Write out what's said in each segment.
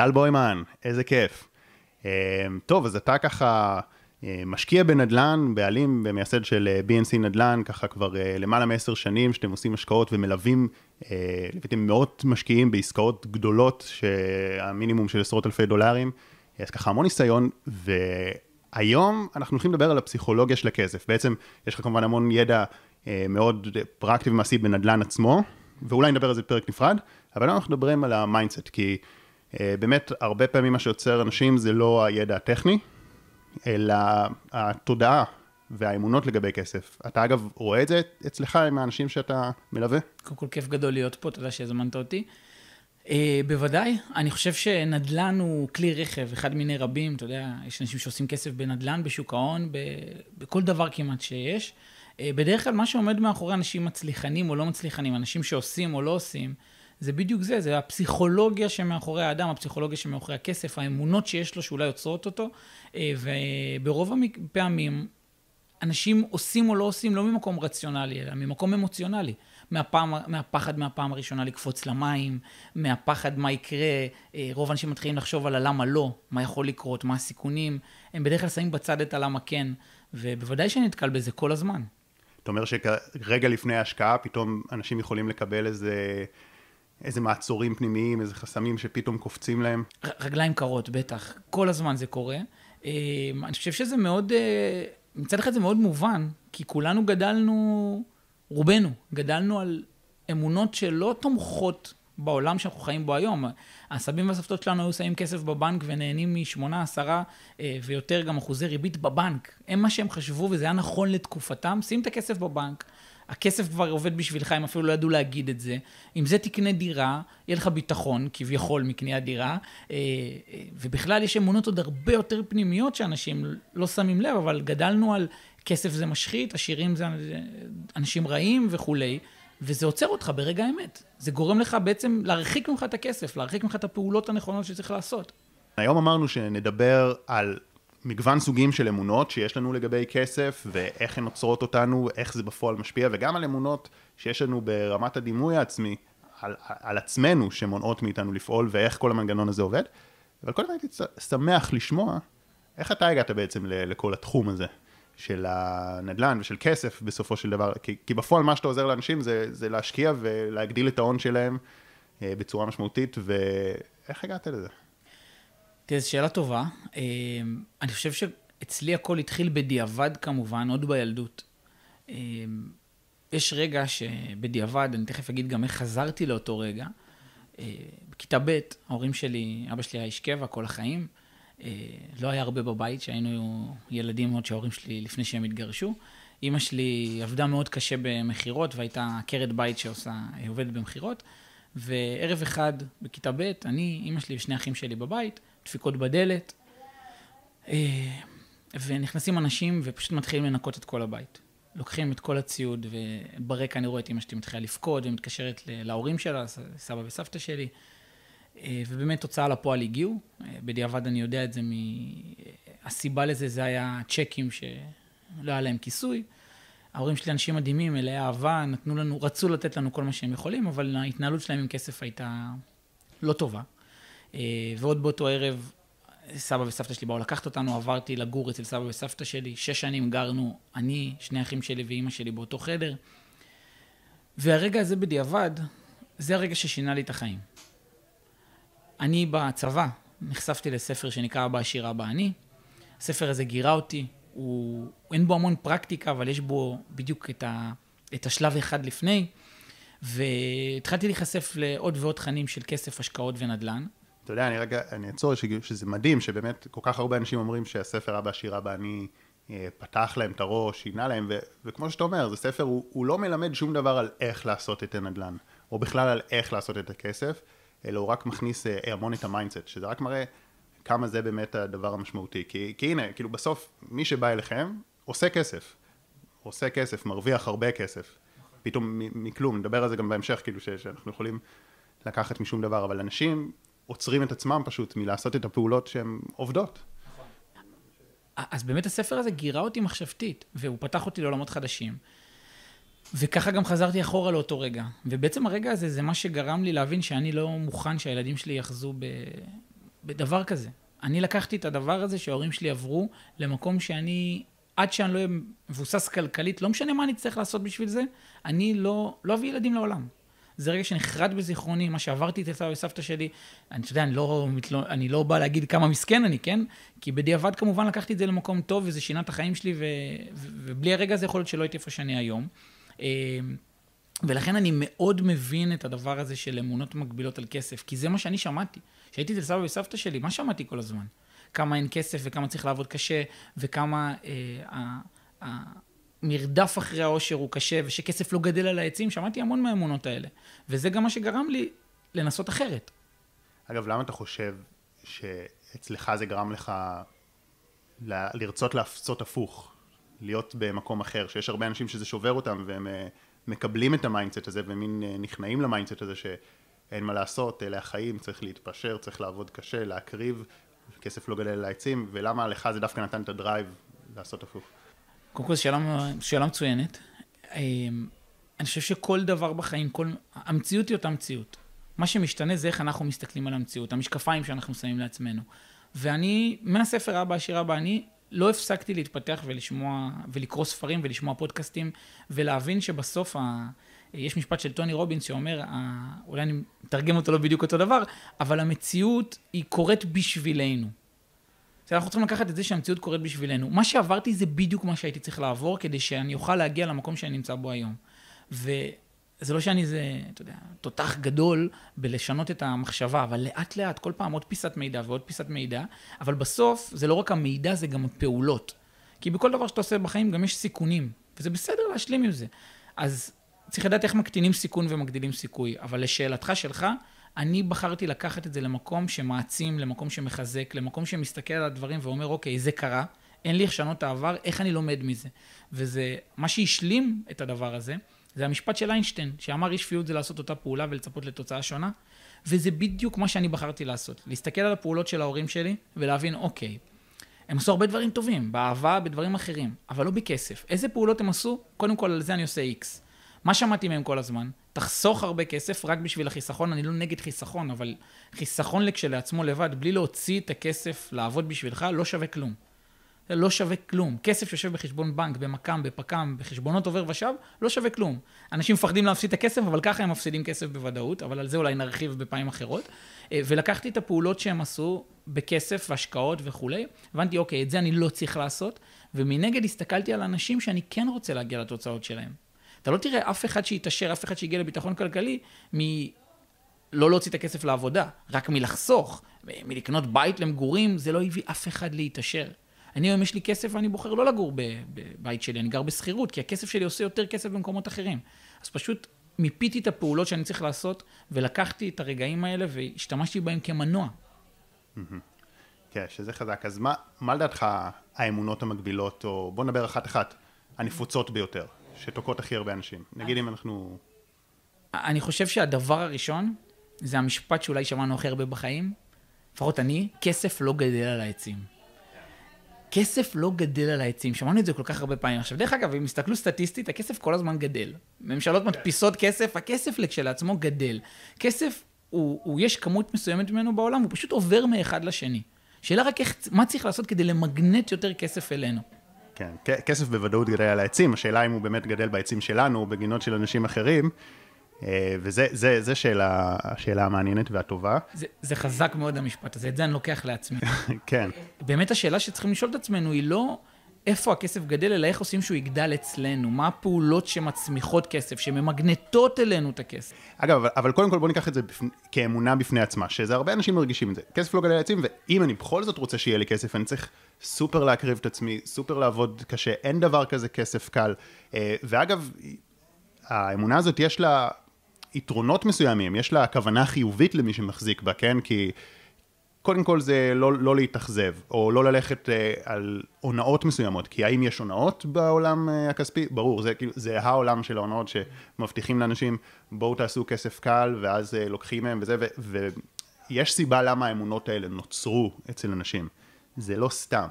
טל בוימן, איזה כיף. טוב, אז אתה ככה משקיע בנדל"ן, בעלים ומייסד של BNC נדל"ן, ככה כבר למעלה מעשר שנים שאתם עושים השקעות ומלווים, ליוויתם מאות משקיעים בעסקאות גדולות, שהמינימום של עשרות אלפי דולרים, אז ככה המון ניסיון, והיום אנחנו הולכים לדבר על הפסיכולוגיה של הכסף. בעצם יש לך כמובן המון ידע מאוד פרקטי ומעשי בנדל"ן עצמו, ואולי נדבר על זה בפרק נפרד, אבל היום אנחנו מדברים על ה mindset, כי באמת הרבה פעמים מה שעוצר אנשים זה לא הידע הטכני, אלא התודעה והאמונות לגבי כסף. אתה אגב רואה את זה אצלך עם האנשים שאתה מלווה? קודם כל כיף גדול להיות פה, תודה שהזמנת אותי. אה, בוודאי, אני חושב שנדל"ן הוא כלי רכב, אחד מיני רבים, אתה יודע, יש אנשים שעושים כסף בנדל"ן, בשוק ההון, בכל דבר כמעט שיש. Uh, בדרך כלל מה שעומד מאחורי אנשים מצליחנים או לא מצליחנים, אנשים שעושים או לא עושים, זה בדיוק זה, זה הפסיכולוגיה שמאחורי האדם, הפסיכולוגיה שמאחורי הכסף, האמונות שיש לו שאולי יוצרות אותו, אה, וברוב הפעמים אנשים עושים או לא עושים לא ממקום רציונלי, אלא ממקום אמוציונלי. מהפעם, מהפחד מהפעם הראשונה לקפוץ למים, מהפחד מה יקרה, אה, רוב האנשים מתחילים לחשוב על הלמה לא, מה יכול לקרות, מה הסיכונים, הם בדרך כלל שמים בצד את הלמה כן, ובוודאי שאני נתקל בזה כל הזמן. אתה אומר שרגע לפני ההשקעה פתאום אנשים יכולים לקבל איזה איזה מעצורים פנימיים, איזה חסמים שפתאום קופצים להם? רגליים קרות, בטח. כל הזמן זה קורה. אה, אני חושב שזה מאוד, אה, מצד אחד זה מאוד מובן, כי כולנו גדלנו, רובנו, גדלנו על אמונות שלא תומכות בעולם שאנחנו חיים בו היום. הסבים והסבתות שלנו היו שמים כסף בבנק ונהנים משמונה, עשרה אה, ויותר גם אחוזי ריבית בבנק. הם מה שהם חשבו וזה היה נכון לתקופתם, שים את הכסף בבנק. הכסף כבר עובד בשבילך, הם אפילו לא ידעו להגיד את זה. עם זה תקנה דירה, יהיה לך ביטחון, כביכול, מקניית דירה. אה, אה, ובכלל יש אמונות עוד הרבה יותר פנימיות שאנשים לא שמים לב, אבל גדלנו על כסף זה משחית, עשירים זה אנשים רעים וכולי. וזה עוצר אותך ברגע האמת. זה גורם לך בעצם להרחיק ממך את הכסף, להרחיק ממך את הפעולות הנכונות שצריך לעשות. היום אמרנו שנדבר על מגוון סוגים של אמונות שיש לנו לגבי כסף, ואיך הן עוצרות אותנו, איך זה בפועל משפיע, וגם על אמונות שיש לנו ברמת הדימוי העצמי, על, על עצמנו, שמונעות מאיתנו לפעול, ואיך כל המנגנון הזה עובד. אבל קודם הייתי שמח לשמוע, איך אתה הגעת בעצם לכל התחום הזה, של הנדל"ן ושל כסף בסופו של דבר, כי, כי בפועל מה שאתה עוזר לאנשים זה, זה להשקיע ולהגדיל את ההון שלהם אה, בצורה משמעותית, ואיך הגעת לזה? תראה, זו שאלה טובה. אמ, אני חושב שאצלי הכל התחיל בדיעבד כמובן, עוד בילדות. אמ, יש רגע שבדיעבד, אני תכף אגיד גם איך חזרתי לאותו רגע. אה, בכיתה ב', ההורים שלי, אבא שלי היה איש קבע כל החיים. אה, לא היה הרבה בבית, שהיינו ילדים עוד שההורים שלי, לפני שהם התגרשו. אימא שלי עבדה מאוד קשה במכירות, והייתה עקרת בית שעושה, עובדת במכירות. וערב אחד, בכיתה ב', אני, אימא שלי ושני אחים שלי בבית, דפיקות בדלת, אה, ונכנסים אנשים ופשוט מתחילים לנקות את כל הבית. לוקחים את כל הציוד, וברקע אני רואה את אמא שלי מתחילה לבכות, ומתקשרת להורים שלה, סבא וסבתא שלי, אה, ובאמת תוצאה לפועל הגיעו. אה, בדיעבד אני יודע את זה, מ... הסיבה לזה זה היה צ'קים שלא היה להם כיסוי. ההורים שלי אנשים מדהימים, מלאי אהבה, נתנו לנו, רצו לתת לנו כל מה שהם יכולים, אבל ההתנהלות שלהם עם כסף הייתה לא טובה. אה, ועוד באותו ערב, סבא וסבתא שלי באו לקחת אותנו, עברתי לגור אצל סבא וסבתא שלי, שש שנים גרנו, אני, שני אחים שלי ואימא שלי באותו חדר. והרגע הזה בדיעבד, זה הרגע ששינה לי את החיים. אני בצבא נחשפתי לספר שנקרא אבא עשיר אבא אני. הספר הזה גירה אותי, הוא, אין בו המון פרקטיקה, אבל יש בו בדיוק את, ה, את השלב אחד לפני. והתחלתי להיחשף לעוד ועוד תכנים של כסף, השקעות ונדל"ן. אתה יודע, אני רגע, אני אעצור, שזה מדהים שבאמת כל כך הרבה אנשים אומרים שהספר אבא עשיר אבא אני אה, פתח להם את הראש, שינה להם, ו, וכמו שאתה אומר, זה ספר, הוא, הוא לא מלמד שום דבר על איך לעשות את הנדל"ן, או בכלל על איך לעשות את הכסף, אלא הוא רק מכניס אה, המון את ה mindset, שזה רק מראה כמה זה באמת הדבר המשמעותי. כי, כי הנה, כאילו בסוף, מי שבא אליכם, עושה כסף. עושה כסף, מרוויח הרבה כסף. פתאום מכלום, נדבר על זה גם בהמשך, כאילו שאנחנו יכולים לקחת משום דבר, אבל אנשים עוצרים את עצמם פשוט מלעשות את הפעולות שהן עובדות. אז באמת הספר הזה גירה אותי מחשבתית, והוא פתח אותי לעולמות חדשים. וככה גם חזרתי אחורה לאותו רגע. ובעצם הרגע הזה זה מה שגרם לי להבין שאני לא מוכן שהילדים שלי יחזו ב... בדבר כזה. אני לקחתי את הדבר הזה שההורים שלי עברו למקום שאני, עד שאני לא אהיה מבוסס כלכלית, לא משנה מה אני אצטרך לעשות בשביל זה, אני לא, לא אביא ילדים לעולם. זה רגע שנחרט בזיכרוני, מה שעברתי אצל סבא וסבתא שלי. אני, אתה יודע, אני לא, אני לא בא להגיד כמה מסכן אני, כן? כי בדיעבד כמובן לקחתי את זה למקום טוב, וזה שינה את החיים שלי, ו, ו, ובלי הרגע הזה יכול להיות שלא הייתי איפה שאני היום. אה, ולכן אני מאוד מבין את הדבר הזה של אמונות מקבילות על כסף, כי זה מה שאני שמעתי. כשהייתי אצל סבא וסבתא שלי, מה שמעתי כל הזמן? כמה אין כסף וכמה צריך לעבוד קשה, וכמה אה, המרדף אחרי העושר הוא קשה, ושכסף לא גדל על העצים, שמעתי המון מהאמונות האלה. וזה גם מה שגרם לי לנסות אחרת. אגב, למה אתה חושב שאצלך זה גרם לך ל- לרצות לעשות הפוך? להיות במקום אחר, שיש הרבה אנשים שזה שובר אותם והם אה, מקבלים את ה mindset הזה ומין אה, נכנעים ל mindset הזה שאין מה לעשות, אלה החיים, צריך להתפשר, צריך לעבוד קשה, להקריב, כסף לא גדל על עצים, ולמה לך זה דווקא נתן את ה drive לעשות הפוך? קודם כל, שאלה, שאלה מצוינת. אה, אני חושב שכל דבר בחיים, כל... המציאות היא אותה מציאות. מה שמשתנה זה איך אנחנו מסתכלים על המציאות, המשקפיים שאנחנו שמים לעצמנו. ואני, מהספר אבא עשיר אבא אני, לא הפסקתי להתפתח ולשמוע, ולקרוא ספרים ולשמוע פודקאסטים, ולהבין שבסוף ה... יש משפט של טוני רובינס שאומר, ה... אולי אני מתרגם אותו לא בדיוק אותו דבר, אבל המציאות היא קורית בשבילנו. אנחנו צריכים לקחת את זה שהמציאות קורית בשבילנו. מה שעברתי זה בדיוק מה שהייתי צריך לעבור כדי שאני אוכל להגיע למקום שאני נמצא בו היום. וזה לא שאני איזה, אתה יודע, תותח גדול בלשנות את המחשבה, אבל לאט לאט, כל פעם עוד פיסת מידע ועוד פיסת מידע, אבל בסוף זה לא רק המידע, זה גם הפעולות. כי בכל דבר שאתה עושה בחיים גם יש סיכונים, וזה בסדר להשלים עם זה. אז צריך לדעת איך מקטינים סיכון ומגדילים סיכוי, אבל לשאלתך שלך, אני בחרתי לקחת את זה למקום שמעצים, למקום שמחזק, למקום שמסתכל על הדברים ואומר, אוקיי, זה קרה, אין לי איך לשנות את העבר, איך אני לומד מזה? וזה, מה שהשלים את הדבר הזה, זה המשפט של איינשטיין, שאמר אי שפיות זה לעשות אותה פעולה ולצפות לתוצאה שונה, וזה בדיוק מה שאני בחרתי לעשות. להסתכל על הפעולות של ההורים שלי ולהבין, אוקיי, הם עשו הרבה דברים טובים, באהבה, בדברים אחרים, אבל לא בכסף. איזה פעולות הם עשו? קודם כל, על זה אני עושה איקס. מה שמעתי מהם כל הזמן? תחסוך הרבה כסף רק בשביל החיסכון, אני לא נגד חיסכון, אבל חיסכון לכשלעצמו לבד, בלי להוציא את הכסף לעבוד בשבילך, לא שווה כלום. זה לא שווה כלום. כסף שיושב בחשבון בנק, במקם, בפקם, בחשבונות עובר ושב, לא שווה כלום. אנשים מפחדים להפסיד את הכסף, אבל ככה הם מפסידים כסף בוודאות, אבל על זה אולי נרחיב בפעמים אחרות. אה, ולקחתי את הפעולות שהם עשו בכסף והשקעות וכולי, הבנתי, אוקיי, את זה אני לא צריך לעשות, ומנגד הסתכלתי על אנשים שאני כן רוצה להגיע לתוצאות שלהם. אתה לא תראה אף אחד שיתעשר, אף אחד שיגיע לביטחון כלכלי, מ... לא להוציא את הכסף לעבודה, רק מלחסוך, מלקנות בית למגורים, זה לא הביא אף אחד להתעשר. אני היום יש לי כסף ואני בוחר לא לגור בבית שלי, אני גר בשכירות, כי הכסף שלי עושה יותר כסף במקומות אחרים. אז פשוט מיפיתי את הפעולות שאני צריך לעשות, ולקחתי את הרגעים האלה והשתמשתי בהם כמנוע. כן, שזה חזק. אז מה, מה לדעתך האמונות המקבילות, או בוא נדבר אחת-אחת, הנפוצות ביותר, שתוקעות הכי הרבה אנשים? נגיד אם אנחנו... אני חושב שהדבר הראשון, זה המשפט שאולי שמענו הכי הרבה בחיים, לפחות אני, כסף לא גדל על העצים. כסף לא גדל על העצים, שמענו את זה כל כך הרבה פעמים. עכשיו, דרך אגב, אם יסתכלו סטטיסטית, הכסף כל הזמן גדל. ממשלות מדפיסות כסף, הכסף כשלעצמו גדל. כסף, הוא, הוא, יש כמות מסוימת ממנו בעולם, הוא פשוט עובר מאחד לשני. שאלה רק איך, מה צריך לעשות כדי למגנט יותר כסף אלינו. כן, כסף בוודאות גדל על העצים, השאלה אם הוא באמת גדל בעצים שלנו, או בגינות של אנשים אחרים. אה, וזה שאלה, שאלה המעניינת והטובה. זה, זה חזק מאוד המשפט הזה, את זה אני לוקח לעצמי. כן. באמת השאלה שצריכים לשאול את עצמנו היא לא איפה הכסף גדל, אלא איך עושים שהוא יגדל אצלנו, מה הפעולות שמצמיחות כסף, שממגנטות אלינו את הכסף. אגב, אבל קודם כל בוא ניקח את זה בפני, כאמונה בפני עצמה, שזה הרבה אנשים מרגישים את זה. כסף לא גדל לעצים, ואם אני בכל זאת רוצה שיהיה לי כסף, אני צריך סופר להקריב את עצמי, סופר לעבוד קשה, אין דבר כזה כסף קל. אה, ואגב, האמונה הזאת יש לה יתרונות מסוימים, יש לה כוונה חיובית למי שמחזיק בה, כן? כי קודם כל זה לא, לא להתאכזב, או לא ללכת אה, על הונאות מסוימות, כי האם יש הונאות בעולם אה, הכספי? ברור, זה, כאילו, זה העולם של ההונאות שמבטיחים לאנשים, בואו תעשו כסף קל, ואז אה, לוקחים מהם וזה, ו, ויש סיבה למה האמונות האלה נוצרו אצל אנשים, זה לא סתם.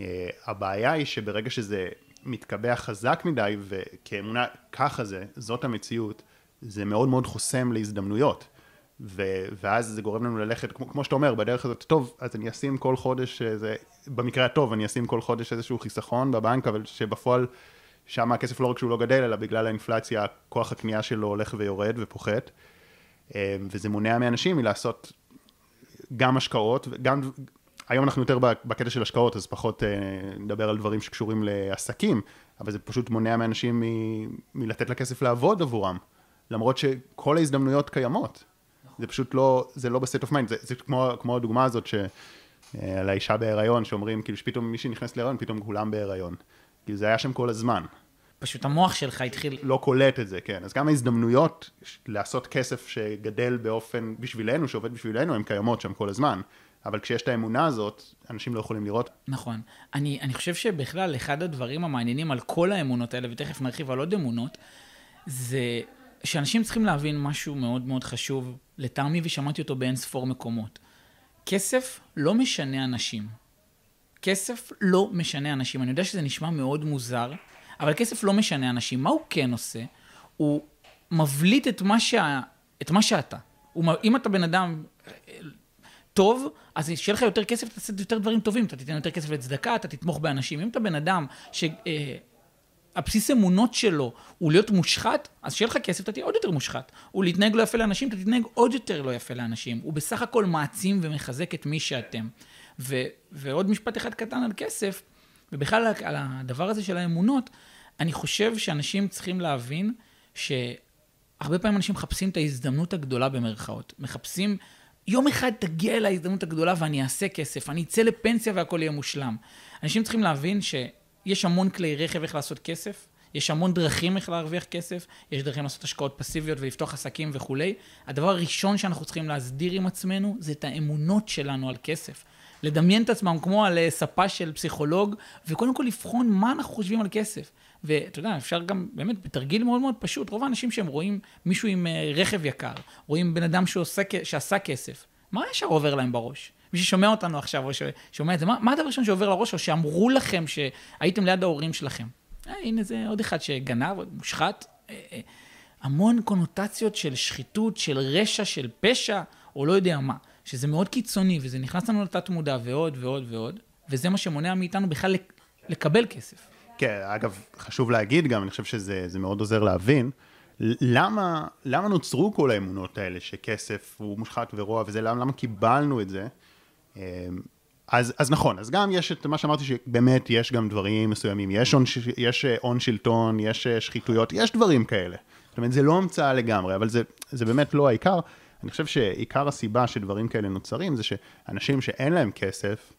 אה, הבעיה היא שברגע שזה מתקבע חזק מדי, וכאמונה, ככה זה, זאת המציאות, זה מאוד מאוד חוסם להזדמנויות. ו- ואז זה גורם לנו ללכת, כמו, כמו שאתה אומר, בדרך הזאת, טוב, אז אני אשים כל חודש, זה, במקרה הטוב, אני אשים כל חודש איזשהו חיסכון בבנק, אבל שבפועל, שם הכסף לא רק שהוא לא גדל, אלא בגלל האינפלציה, כוח הקנייה שלו הולך ויורד ופוחת. אה, וזה מונע מאנשים מלעשות גם השקעות, גם, היום אנחנו יותר בקטע של השקעות, אז פחות אה, נדבר על דברים שקשורים לעסקים, אבל זה פשוט מונע מאנשים מ- מלתת לכסף לעבוד עבורם, למרות שכל ההזדמנויות קיימות. זה פשוט לא, זה לא ב set of mind, זה, זה כמו, כמו הדוגמה הזאת ש... אה, על האישה בהיריון, שאומרים כאילו שפתאום מי שנכנס להיריון, פתאום כולם בהיריון. כאילו זה היה שם כל הזמן. פשוט המוח שלך התחיל... לא קולט את זה, כן. אז גם ההזדמנויות לעשות כסף שגדל באופן בשבילנו, שעובד בשבילנו, הן קיימות שם כל הזמן. אבל כשיש את האמונה הזאת, אנשים לא יכולים לראות. נכון. אני, אני חושב שבכלל, אחד הדברים המעניינים על כל האמונות האלה, ותכף נרחיב על עוד אמונות, זה שאנשים צריכים להבין משהו מאוד מאוד חשוב, לטעמי, ושמעתי אותו באין ספור מקומות. כסף לא משנה אנשים. כסף לא משנה אנשים. אני יודע שזה נשמע מאוד מוזר, אבל כסף לא משנה אנשים. מה הוא כן עושה? הוא מבליט את מה, שה... את מה שאתה. הוא... אם אתה בן אדם טוב, אז כשיהיה לך יותר כסף, תעשה יותר דברים טובים. אתה תיתן יותר כסף לצדקה, אתה תתמוך באנשים. אם אתה בן אדם ש... הבסיס אמונות שלו הוא להיות מושחת, אז שיהיה לך כסף, אתה תהיה עוד יותר מושחת. הוא להתנהג לא יפה לאנשים, אתה תתנהג עוד יותר לא יפה לאנשים. הוא בסך הכל מעצים ומחזק את מי שאתם. ו, ועוד משפט אחד קטן על כסף, ובכלל על הדבר הזה של האמונות, אני חושב שאנשים צריכים להבין שהרבה פעמים אנשים מחפשים את ההזדמנות הגדולה במרכאות. מחפשים, יום אחד תגיע אל ההזדמנות הגדולה ואני אעשה כסף, אני אצא לפנסיה והכל יהיה מושלם. אנשים צריכים להבין ש... יש המון כלי רכב איך לעשות כסף, יש המון דרכים איך להרוויח כסף, יש דרכים לעשות השקעות פסיביות ולפתוח עסקים וכולי. הדבר הראשון שאנחנו צריכים להסדיר עם עצמנו זה את האמונות שלנו על כסף. לדמיין את עצמם כמו על אה, ספה של פסיכולוג, וקודם כל לבחון מה אנחנו חושבים על כסף. ואתה יודע, אפשר גם באמת בתרגיל מאוד מאוד פשוט, רוב האנשים שהם רואים מישהו עם אה, רכב יקר, רואים בן אדם שעושה, שעשה כסף, מה ישר עובר להם בראש? מי ששומע אותנו עכשיו, או ששומע את זה, מה, מה הדבר הראשון שעובר לראש, או שאמרו לכם שהייתם ליד ההורים שלכם? אה, הנה זה עוד אחד שגנב, מושחת. אה, אה, המון קונוטציות של שחיתות, של רשע, של פשע, או לא יודע מה. שזה מאוד קיצוני, וזה נכנס לנו לתת מודע ועוד ועוד ועוד, וזה מה שמונע מאיתנו בכלל לקבל כסף. כן, אגב, חשוב להגיד גם, אני חושב שזה מאוד עוזר להבין, למה, למה נוצרו כל האמונות האלה שכסף הוא מושחת ורוע וזה, למה, למה קיבלנו את זה? אמ, אז, אז נכון, אז גם יש את מה שאמרתי שבאמת יש גם דברים מסוימים, יש הון, יש אה, הון שלטון, יש אה, שחיתויות, יש דברים כאלה. זאת אומרת, זה לא המצאה לגמרי, אבל זה, זה באמת לא העיקר. אני חושב שעיקר הסיבה שדברים כאלה נוצרים זה שאנשים שאין להם כסף,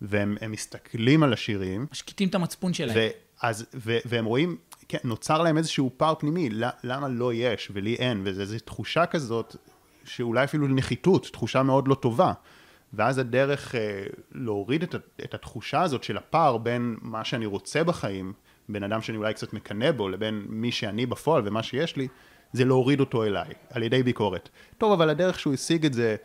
והם מסתכלים על השירים. משקיטים את המצפון שלהם. ואז, ו, והם רואים, כן, נוצר להם איזשהו פער פנימי, למה לא יש ולי אין, וזו תחושה כזאת, שאולי אפילו נחיתות, תחושה מאוד לא טובה. ואז הדרך אה, להוריד את, את התחושה הזאת של הפער בין מה שאני רוצה בחיים, בין אדם שאני אולי קצת מקנא בו, לבין מי שאני בפועל ומה שיש לי, זה להוריד אותו אליי, על ידי ביקורת. טוב, אבל הדרך שהוא השיג את זה,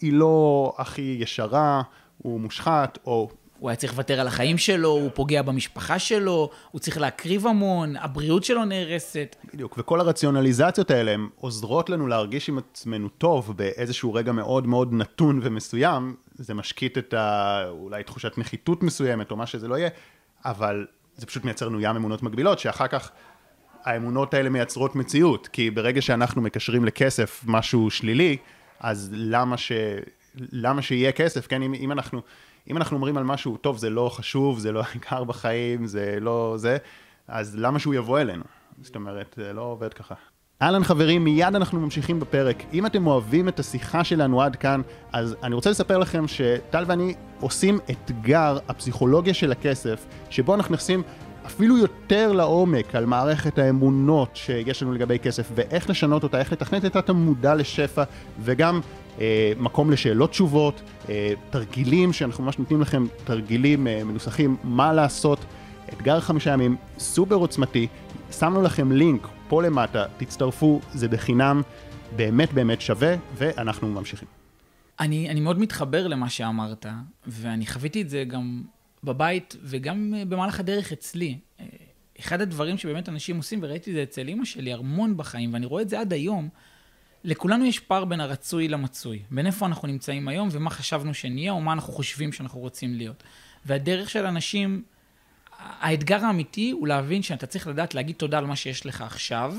היא לא הכי ישרה, הוא מושחת, או הוא היה צריך לוותר על החיים שלו, הוא פוגע במשפחה שלו, הוא צריך להקריב המון, הבריאות שלו נהרסת. בדיוק, וכל הרציונליזציות האלה הן עוזרות לנו להרגיש עם עצמנו טוב באיזשהו רגע מאוד מאוד נתון ומסוים, זה משקיט את ה... אולי תחושת נחיתות מסוימת או מה שזה לא יהיה, אבל זה פשוט מייצר לנו ים אמונות מגבילות, שאחר כך האמונות האלה מייצרות מציאות, כי ברגע שאנחנו מקשרים לכסף משהו שלילי, אז למה ש... למה שיהיה כסף, כן, אם, אם אנחנו... אם אנחנו אומרים על משהו, טוב, זה לא חשוב, זה לא העיקר בחיים, זה לא זה, אז למה שהוא יבוא אלינו? זאת אומרת, זה לא עובד ככה. אהלן חברים, מיד אנחנו ממשיכים בפרק. אם אתם אוהבים את השיחה שלנו עד כאן, אז אני רוצה לספר לכם שטל ואני עושים אתגר הפסיכולוגיה של הכסף, שבו אנחנו נכנסים אפילו יותר לעומק על מערכת האמונות שיש לנו לגבי כסף ואיך לשנות אותה, איך לתכנת את התמודע לשפע וגם מקום לשאלות תשובות, אה, תרגילים שאנחנו ממש נותנים לכם תרגילים אה, מנוסחים מה לעשות, אתגר חמישה ימים סופר עוצמתי, שמנו לכם לינק פה למטה, תצטרפו, זה בחינם, באמת באמת שווה, ואנחנו ממשיכים. אני, אני מאוד מתחבר למה שאמרת, ואני חוויתי את זה גם בבית וגם במהלך הדרך אצלי. אחד הדברים שבאמת אנשים עושים, וראיתי את זה אצל אימא שלי המון בחיים, ואני רואה את זה עד היום, לכולנו יש פער בין הרצוי למצוי, בין איפה אנחנו נמצאים היום ומה חשבנו שנהיה או מה אנחנו חושבים שאנחנו רוצים להיות. והדרך של אנשים, האתגר האמיתי הוא להבין שאתה צריך לדעת להגיד תודה על מה שיש לך עכשיו,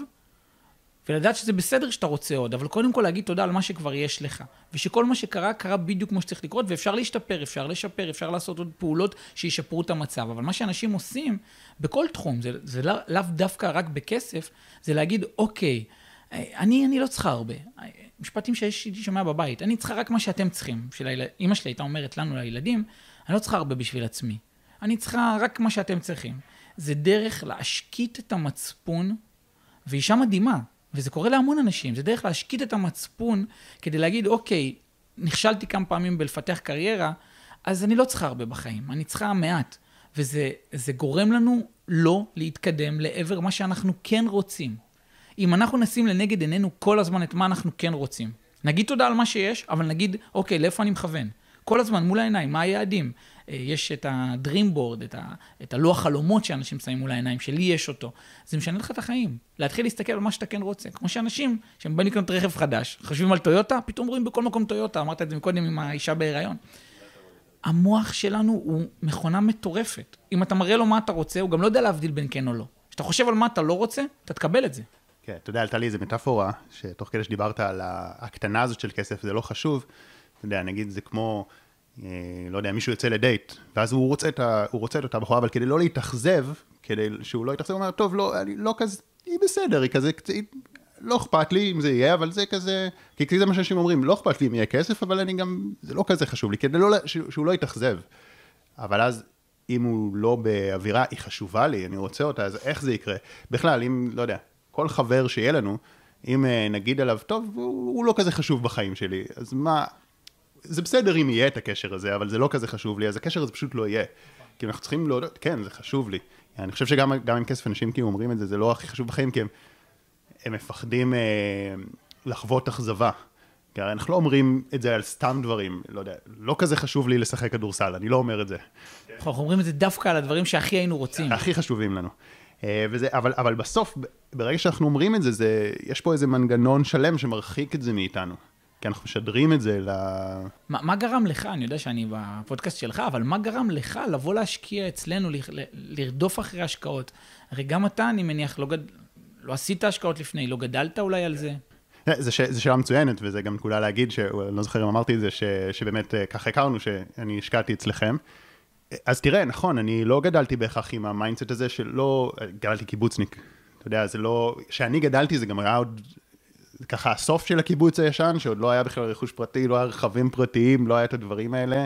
ולדעת שזה בסדר שאתה רוצה עוד, אבל קודם כל להגיד תודה על מה שכבר יש לך. ושכל מה שקרה, קרה בדיוק כמו שצריך לקרות, ואפשר להשתפר, אפשר לשפר, אפשר לעשות עוד פעולות שישפרו את המצב. אבל מה שאנשים עושים, בכל תחום, זה, זה לאו לא דווקא רק בכסף, זה להגיד, אוקיי, אני, אני לא צריכה הרבה. משפטים שהייתי שומע בבית, אני צריכה רק מה שאתם צריכים. של אימא שלי הייתה אומרת לנו, לילדים, אני לא צריכה הרבה בשביל עצמי. אני צריכה רק מה שאתם צריכים. זה דרך להשקיט את המצפון, והיא אישה מדהימה, וזה קורה להמון אנשים, זה דרך להשקיט את המצפון כדי להגיד, אוקיי, נכשלתי כמה פעמים בלפתח קריירה, אז אני לא צריכה הרבה בחיים, אני צריכה מעט. וזה גורם לנו לא להתקדם לעבר מה שאנחנו כן רוצים. אם אנחנו נשים לנגד עינינו כל הזמן את מה אנחנו כן רוצים, נגיד תודה על מה שיש, אבל נגיד, אוקיי, לאיפה אני מכוון? כל הזמן מול העיניים, מה היעדים? אה, יש את ה-dream את, ה, את הלוח חלומות שאנשים שמים מול העיניים, שלי יש אותו. זה משנה לך את החיים. להתחיל להסתכל על מה שאתה כן רוצה. כמו שאנשים, שהם באים לקנות רכב חדש, חושבים על טויוטה, פתאום רואים בכל מקום טויוטה, אמרת את זה קודם עם האישה בהיריון. המוח שלנו הוא מכונה מטורפת. אם אתה מראה לו מה אתה רוצה, הוא גם לא יודע להבדיל בין כן או לא. כשאתה חושב על מה אתה לא רוצה, אתה תקבל את זה. כן, אתה יודע, עלתה לי איזה מטאפורה, שתוך כדי שדיברת על הקטנה הזאת של כסף, זה לא חשוב. אתה יודע, נגיד זה כמו, אה, לא יודע, מישהו יוצא לדייט, ואז הוא רוצה את, ה, הוא רוצה את אותה בחורה, אבל כדי לא להתאכזב, כדי שהוא לא יתאכזב, הוא אומר, טוב, לא, אני לא כזה, היא בסדר, היא כזה, היא, לא אכפת לי אם זה יהיה, אבל זה כזה, כי זה מה שאנשים אומרים, לא אכפת לי אם יהיה כסף, אבל אני גם, זה לא כזה חשוב לי, כדי לא, שהוא לא יתאכזב. אבל אז, אם הוא לא באווירה, היא חשובה לי, אני רוצה אותה, אז איך זה יקרה? בכלל, אם, לא יודע, כל חבר שיהיה לנו, אם אה, נגיד עליו, טוב, הוא, הוא לא כזה חשוב בחיים שלי, אז מה, זה בסדר אם יהיה את הקשר הזה, אבל זה לא כזה חשוב לי, אז הקשר הזה פשוט לא יהיה. כי אנחנו צריכים להודות, כן, זה חשוב לי. אני חושב שגם עם כסף אנשים כאילו אומרים את זה, זה לא הכי חשוב בחיים, כי הם, הם מפחדים אה, לחוות אכזבה. כי הרי אנחנו לא אומרים את זה על סתם דברים, לא יודע, לא כזה חשוב לי לשחק כדורסל, אני לא אומר את זה. אנחנו אומרים את זה דווקא על הדברים שהכי היינו רוצים. הכי חשובים לנו. אה, וזה, אבל, אבל בסוף, ברגע שאנחנו אומרים את זה, זה, יש פה איזה מנגנון שלם שמרחיק את זה מאיתנו. כי אנחנו משדרים את זה ל... מה, מה גרם לך, אני יודע שאני בפודקאסט שלך, אבל מה גרם לך לבוא להשקיע אצלנו, ל, ל, לרדוף אחרי השקעות? הרי גם אתה, אני מניח, לא, גד... לא עשית השקעות לפני, לא גדלת אולי על זה? זו שאלה מצוינת, וזה גם נקודה להגיד, שאני לא זוכר אם אמרתי את זה, ש, שבאמת אה, ככה הכרנו, שאני השקעתי אצלכם. אז תראה, נכון, אני לא גדלתי בהכרח עם ה mindset הזה שלא, גדלתי קיבוצניק. אתה יודע, זה לא, כשאני גדלתי זה גם היה עוד, ככה הסוף של הקיבוץ הישן, שעוד לא היה בכלל רכוש פרטי, לא היה רכבים פרטיים, לא היה את הדברים האלה.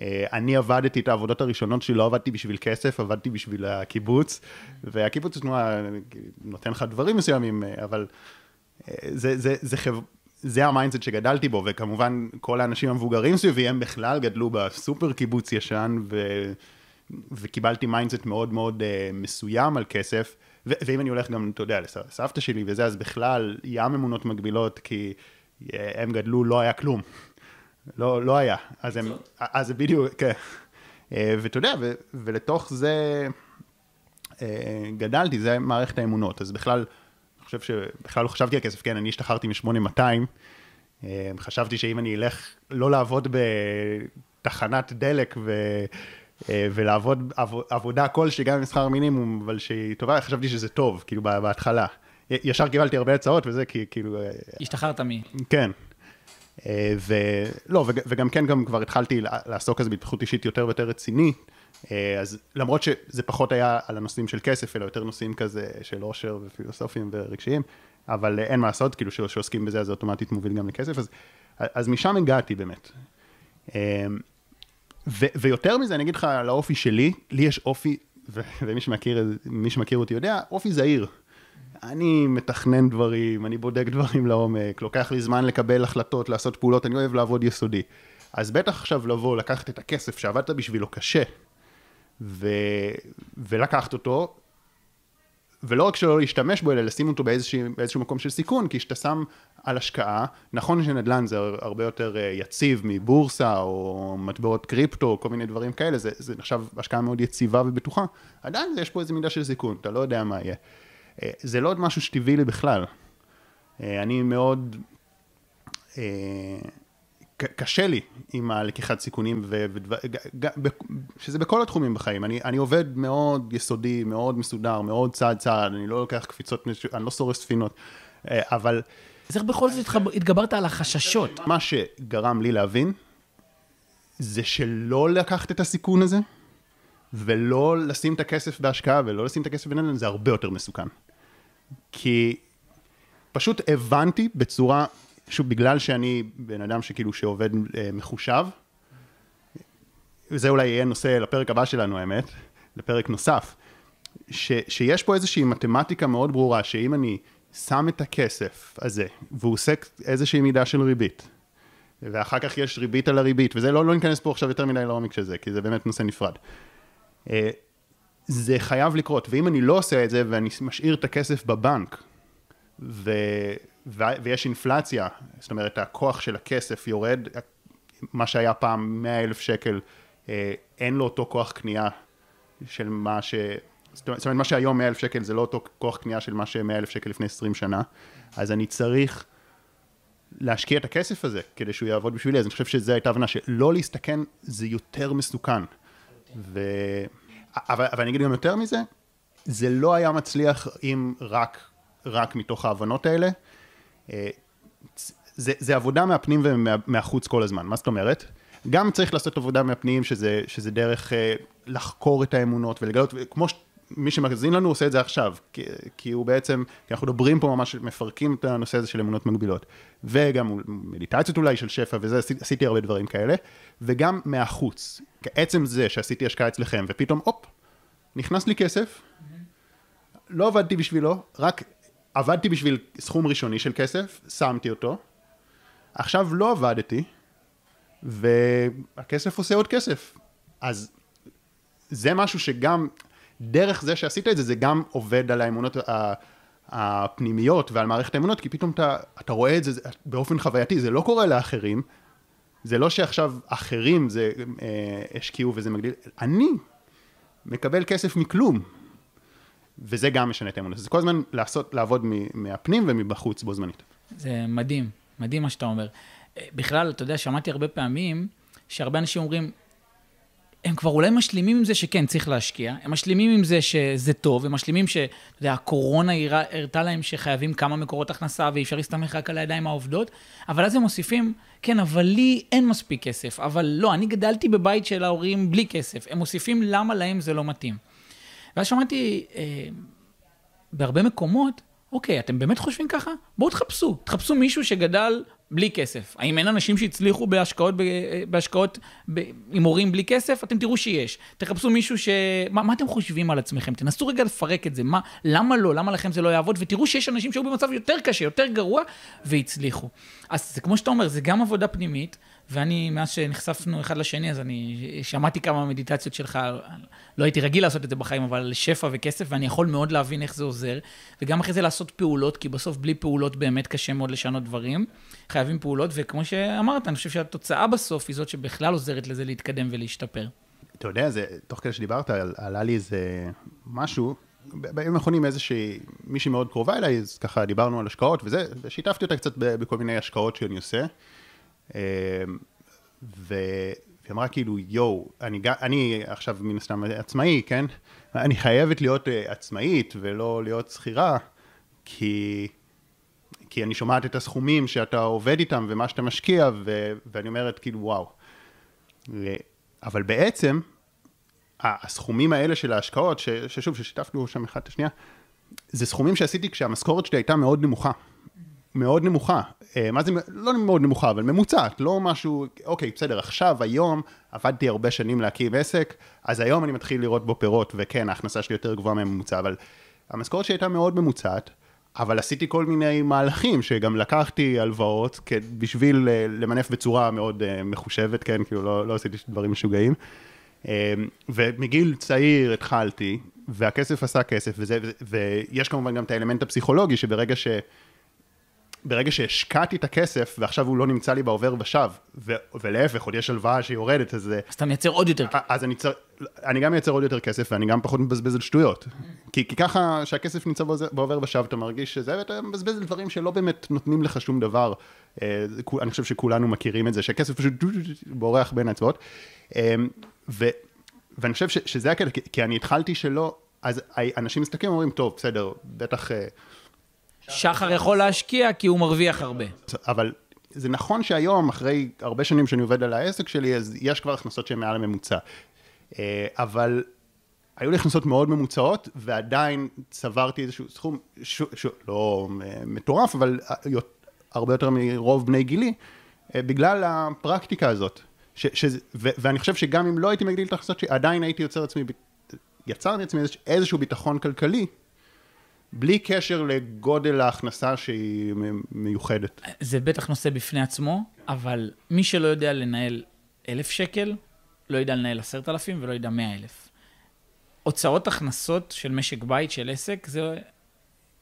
אה, אני עבדתי את העבודות הראשונות שלי, לא עבדתי בשביל כסף, עבדתי בשביל הקיבוץ, והקיבוץ נותן לך דברים מסוימים, אה, אבל אה, זה, זה, זה, חב... זה ה mindset שגדלתי בו, וכמובן כל האנשים המבוגרים סביבי הם בכלל גדלו בסופר קיבוץ ישן, ו... וקיבלתי mindset מאוד מאוד אה, מסוים על כסף, ו... ואם אני הולך גם, אתה יודע, לסבתא שלי וזה, אז בכלל ים אמונות מגבילות, כי אה, הם גדלו, לא היה כלום. לא, לא היה. אז הם, אז זה בדיוק, כן. אה, ואתה יודע, ו... ולתוך זה גדלתי, זה מערכת האמונות, אז בכלל... חושב שבכלל לא חשבתי על כסף, כן, אני השתחררתי מ-8200, אה, חשבתי שאם אני אלך לא לעבוד בתחנת דלק ו... אה, ולעבוד עבוד, עבודה כלשהי, גם עם שכר מינימום, אבל שהיא טובה, חשבתי שזה טוב, כאילו, בהתחלה. ישר קיבלתי הרבה הצעות וזה, כי כאילו... אה, השתחררת מי? כן. ולא, וגם כן, גם כבר התחלתי לעסוק כזה בהתפתחות אישית יותר ויותר רצינית. אה, אז למרות שזה פחות היה על הנושאים של כסף, אלא יותר נושאים כזה של עושר ופילוסופיים ורגשיים, אבל אין מה לעשות, כאילו שעוסקים בזה, אז זה אוטומטית מוביל גם לכסף, אז, אז משם הגעתי באמת. אה, ו, ויותר מזה, אני אגיד לך על האופי שלי, לי יש אופי, ו, ומי שמכיר, שמכיר אותי יודע, אופי זהיר. אני מתכנן דברים, אני בודק דברים לעומק, לוקח לי זמן לקבל החלטות, לעשות פעולות, אני אוהב לעבוד יסודי. אז בטח עכשיו לבוא, לקחת את הכסף שעבדת בשבילו קשה, ו... ולקחת אותו, ולא רק שלא להשתמש בו, אלא לשים אותו באיזשהו, באיזשהו מקום של סיכון, כי כשאתה שם על השקעה, נכון שנדל"ן זה הרבה יותר אה, יציב מבורסה, או מטבעות קריפטו, או כל מיני דברים כאלה, זה, זה נחשב השקעה מאוד יציבה ובטוחה, עדיין יש פה איזו מידה של סיכון, אתה לא יודע מה יהיה. אה, זה לא עוד משהו שטבעי לי בכלל. אה, אני מאוד קשה לי עם הלקיחת סיכונים, ו, ג, שזה בכל התחומים בחיים. אני, אני עובד מאוד יסודי, מאוד מסודר, מאוד צעד צעד, אני לא לוקח קפיצות, אני לא שורף ספינות, אה, אבל... אז איך בכל זאת התגברת על החששות? מה שגרם לי להבין, זה שלא לקחת את הסיכון הזה, ולא לשים את הכסף בהשקעה, ולא לשים את הכסף בנדל"ן, זה הרבה יותר מסוכן. כי פשוט הבנתי בצורה שוב, בגלל שאני בן אדם שכאילו שעובד אה, מחושב, וזה אולי יהיה נושא לפרק הבא שלנו האמת, לפרק נוסף, ש, שיש פה איזושהי מתמטיקה מאוד ברורה, שאם אני שם את הכסף הזה, והוא עושה איזושהי מידה של ריבית, ואחר כך יש ריבית על הריבית, וזה לא, לא ניכנס פה עכשיו יותר מדי לעומק של זה, כי זה באמת נושא נפרד. אה, זה חייב לקרות, ואם אני לא עושה את זה ואני משאיר את הכסף בבנק, ו, ויש אינפלציה, זאת אומרת הכוח של הכסף יורד, מה שהיה פעם 100 אלף שקל, אה, אין לו אותו כוח קנייה של מה ש... זאת אומרת, מה שהיום 100 אלף שקל זה לא אותו כוח קנייה של מה ש-100 אלף שקל לפני 20 שנה, אז אני צריך להשקיע את הכסף הזה כדי שהוא יעבוד בשבילי, אז אני חושב שזו הייתה הבנה שלא להסתכן זה יותר מסוכן. ו... אבל, אבל אני אגיד גם יותר מזה, זה לא היה מצליח אם רק, רק מתוך ההבנות האלה. זה, זה עבודה מהפנים ומהחוץ כל הזמן, מה זאת אומרת? גם צריך לעשות עבודה מהפנים, שזה, שזה דרך אה, לחקור את האמונות ולגלות, כמו מי שמאזין לנו עושה את זה עכשיו, כי, כי הוא בעצם, כי אנחנו מדברים פה ממש, מפרקים את הנושא הזה של אמונות מגבילות. וגם מדיטציות אולי של שפע וזה, עשיתי הרבה דברים כאלה, וגם מהחוץ. עצם זה שעשיתי השקעה אצלכם, ופתאום, הופ, נכנס לי כסף, לא עבדתי בשבילו, רק עבדתי בשביל סכום ראשוני של כסף, שמתי אותו, עכשיו לא עבדתי, והכסף עושה עוד כסף. אז זה משהו שגם, דרך זה שעשית את זה, זה גם עובד על האמונות הפנימיות ועל מערכת האמונות, כי פתאום אתה, אתה רואה את זה באופן חווייתי, זה לא קורה לאחרים, זה לא שעכשיו אחרים זה אה, השקיעו וזה מגדיל, אני מקבל כסף מכלום, וזה גם משנה את האמונה. זה כל הזמן לעשות, לעבוד מהפנים ומבחוץ בו זמנית. זה מדהים, מדהים מה שאתה אומר. אה, בכלל, אתה יודע, שמעתי הרבה פעמים שהרבה אנשים אומרים, הם כבר אולי משלימים עם זה שכן, צריך להשקיע, הם משלימים עם זה שזה טוב, הם משלימים שאתה יודע, הקורונה הראתה להם שחייבים כמה מקורות הכנסה ואי אפשר להסתמך רק על הידיים העובדות, אבל אז הם מוסיפים, כן, אבל לי אין מספיק כסף, אבל לא, אני גדלתי בבית של ההורים בלי כסף. הם מוסיפים למה להם זה לא מתאים. ואז שמעתי אה, בהרבה מקומות, אוקיי, אתם באמת חושבים ככה? בואו תחפשו. תחפשו מישהו שגדל בלי כסף. האם אין אנשים שהצליחו בהשקעות, בהשקעות עם הורים בלי כסף? אתם תראו שיש. תחפשו מישהו ש... מה, מה אתם חושבים על עצמכם? תנסו רגע לפרק את זה. מה, למה לא? למה לכם זה לא יעבוד? ותראו שיש אנשים שהיו במצב יותר קשה, יותר גרוע, והצליחו. אז זה כמו שאתה אומר, זה גם עבודה פנימית, ואני, מאז שנחשפנו אחד לשני, אז אני שמעתי כמה מדיטציות שלך, לא הייתי רגיל לעשות את זה בחיים, אבל שפע וכסף, ואני יכול מאוד להבין איך זה עוזר, וגם אחרי זה לעשות פעולות, כי בסוף בלי פעולות באמת קשה מאוד לשנות דברים. חייבים פעולות, וכמו שאמרת, אני חושב שהתוצאה בסוף היא זאת שבכלל עוזרת לזה להתקדם ולהשתפר. אתה יודע, זה, תוך כדי שדיברת, עלה לי איזה משהו, בימים האחרונים איזושהי, מישהי מאוד קרובה אליי, אז ככה דיברנו על השקעות וזה, ושיתפתי אותה קצת בכל מיני השקעות שאני עושה. אמ, והיא אמרה כאילו, יואו, אני, אני עכשיו מן הסתם עצמאי, כן? אני חייבת להיות אה, עצמאית ולא להיות שכירה, כי, כי אני שומעת את הסכומים שאתה עובד איתם ומה שאתה משקיע, ו, ואני אומרת כאילו, וואו. אבל בעצם, הסכומים האלה של ההשקעות, ששוב, ששיתפנו שם אחד את השנייה, זה סכומים שעשיתי כשהמשכורת שלי הייתה מאוד נמוכה. מאוד נמוכה. אה, מה זה, לא מאוד נמוכה, אבל ממוצעת, לא משהו, אוקיי, בסדר, עכשיו, היום, עבדתי הרבה שנים להקים עסק, אז היום אני מתחיל לראות בו פירות, וכן, ההכנסה שלי יותר גבוהה מהממוצע, אבל המשכורת שלי הייתה מאוד ממוצעת, אבל עשיתי כל מיני מהלכים, שגם לקחתי הלוואות, בשביל אה, למנף בצורה מאוד אה, מחושבת, כן, כאילו לא, לא עשיתי דברים משוגעים. ומגיל צעיר התחלתי, והכסף עשה כסף, וזה, ויש כמובן גם את האלמנט הפסיכולוגי, שברגע ש... ברגע שהשקעתי את הכסף, ועכשיו הוא לא נמצא לי בעובר ושב, ו- ולהפך, עוד יש הלוואה שיורדת, אז... אז אתה מייצר עוד יותר. אז אני, צר... אני גם מייצר עוד יותר כסף, ואני גם פחות מבזבז על שטויות. כי, כי ככה, שהכסף נמצא בעובר ושב, אתה מרגיש שזה, ואתה מבזבז על דברים שלא באמת נותנים לך שום דבר. אה, אני חושב שכולנו מכירים את זה, שהכסף פשוט בורח בין האצבעות. אה, ו... ואני חושב ש, שזה הקטע, כי, כי אני התחלתי שלא, אז אנשים מסתכלים ואומרים, טוב, בסדר, בטח... אה, שחר יכול להשקיע כי הוא מרוויח הרבה. אבל זה נכון שהיום, אחרי הרבה שנים שאני עובד על העסק שלי, אז יש כבר הכנסות שהן מעל הממוצע. אה, אבל היו לי הכנסות מאוד ממוצעות, ועדיין צברתי איזשהו סכום, ש, ש, לא אה, מטורף, אבל הרבה יותר מרוב בני גילי, בגלל הפרקטיקה הזאת. ש, ש, ו, ואני חושב שגם אם לא הייתי מגדיל את ההכנסות שלי, עדיין הייתי יוצר עצמי, יצרתי לעצמי איזשהו ביטחון כלכלי, בלי קשר לגודל ההכנסה שהיא מיוחדת. זה בטח נושא בפני עצמו, אבל מי שלא יודע לנהל אלף שקל, לא יודע לנהל עשרת אלפים ולא יודע מאה אלף. הוצאות הכנסות של משק בית, של עסק, זה...